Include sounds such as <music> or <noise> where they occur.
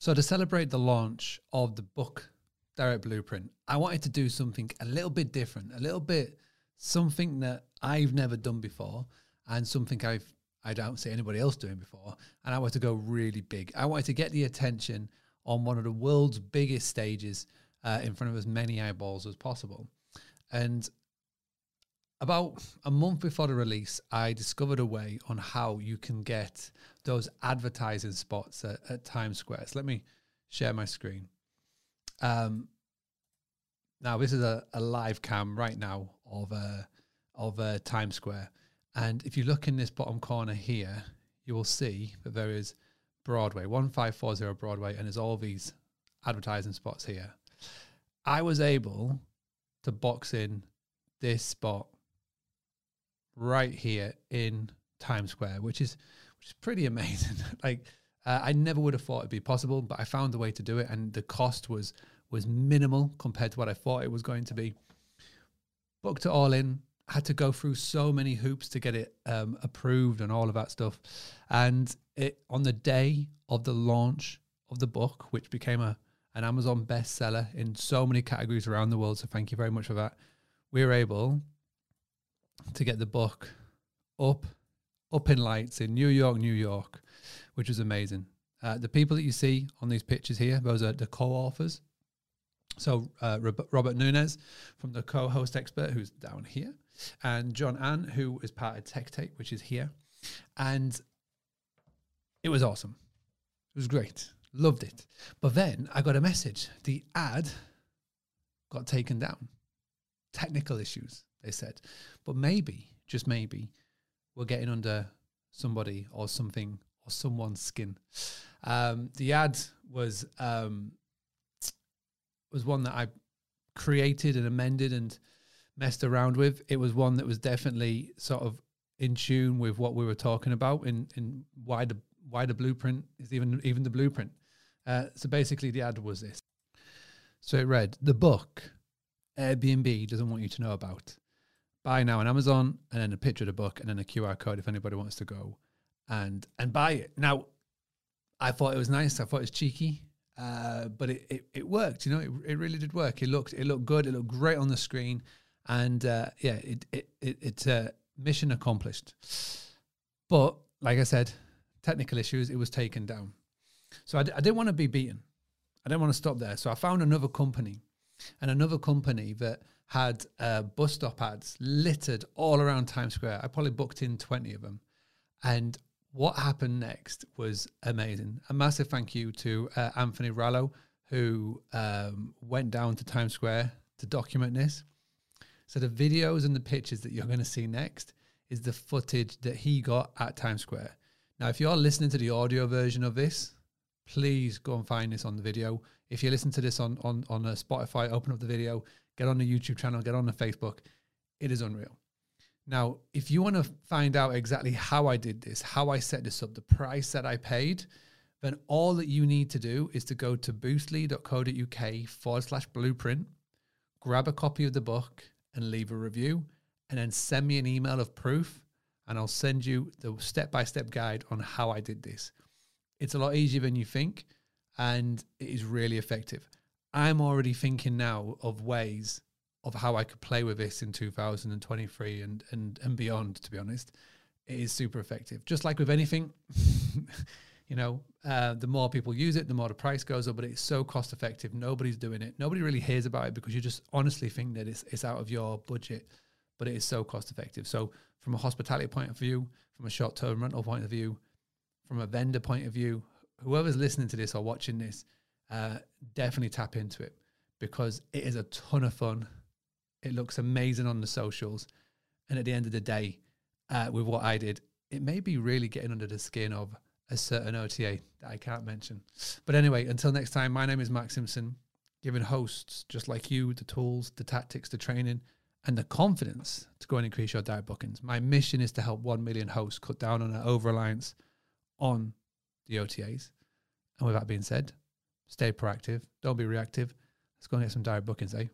So, to celebrate the launch of the book Direct Blueprint, I wanted to do something a little bit different, a little bit something that I've never done before, and something I've I don't see anybody else doing before. And I wanted to go really big. I wanted to get the attention on one of the world's biggest stages uh, in front of as many eyeballs as possible. And about a month before the release, I discovered a way on how you can get those advertising spots at, at Times Square. So let me share my screen. Um, now this is a, a live cam right now of uh, of uh, Times Square, and if you look in this bottom corner here, you will see that there is Broadway, one five four zero Broadway, and there's all these advertising spots here. I was able to box in this spot right here in Times Square, which is which is pretty amazing. <laughs> like uh, I never would have thought it'd be possible, but I found a way to do it, and the cost was was minimal compared to what I thought it was going to be. Booked it all in. Had to go through so many hoops to get it um, approved and all of that stuff. And it on the day of the launch of the book, which became a an Amazon bestseller in so many categories around the world. So thank you very much for that. We were able to get the book up up in lights in New York, New York, which was amazing. Uh, the people that you see on these pictures here, those are the co-authors. So uh, Robert Nunez from the co-host expert, who's down here, and John Ann, who is part of Tech Tape, which is here, and it was awesome. It was great. Loved it. But then I got a message. The ad got taken down. Technical issues, they said. But maybe, just maybe, we're getting under somebody or something or someone's skin. Um, the ad was um, was one that I created and amended and messed around with. It was one that was definitely sort of in tune with what we were talking about in in why the why the blueprint is even even the blueprint. Uh, so basically, the ad was this. So it read: the book Airbnb doesn't want you to know about. Buy now on Amazon, and then a picture of the book, and then a QR code if anybody wants to go and and buy it. Now, I thought it was nice. I thought it was cheeky, uh, but it, it, it worked. You know, it, it really did work. It looked it looked good. It looked great on the screen, and uh, yeah, it it, it it's a mission accomplished. But like I said, technical issues. It was taken down. So I d- I didn't want to be beaten. I didn't want to stop there. So I found another company, and another company that had uh, bus stop ads littered all around Times Square. I probably booked in twenty of them, and what happened next was amazing. A massive thank you to uh, Anthony Rallo, who um, went down to Times Square to document this. So the videos and the pictures that you're going to see next is the footage that he got at Times Square. Now, if you're listening to the audio version of this, please go and find this on the video. If you listen to this on on on a Spotify, open up the video, get on the YouTube channel, get on the Facebook. It is unreal. Now, if you want to find out exactly how I did this, how I set this up, the price that I paid, then all that you need to do is to go to boostly.co.uk forward slash blueprint, grab a copy of the book and leave a review, and then send me an email of proof, and I'll send you the step by step guide on how I did this. It's a lot easier than you think, and it is really effective. I'm already thinking now of ways of how I could play with this in 2023 and and and beyond. To be honest, it is super effective. Just like with anything, <laughs> you know, uh, the more people use it, the more the price goes up. But it's so cost effective. Nobody's doing it. Nobody really hears about it because you just honestly think that it's it's out of your budget. But it is so cost effective. So from a hospitality point of view, from a short term rental point of view, from a vendor point of view, whoever's listening to this or watching this, uh, definitely tap into it because it is a ton of fun it looks amazing on the socials. And at the end of the day, uh, with what I did, it may be really getting under the skin of a certain OTA that I can't mention. But anyway, until next time, my name is Mark Simpson, giving hosts just like you the tools, the tactics, the training, and the confidence to go and increase your direct bookings. My mission is to help 1 million hosts cut down on their over reliance on the OTAs. And with that being said, stay proactive, don't be reactive. Let's go and get some direct bookings, eh?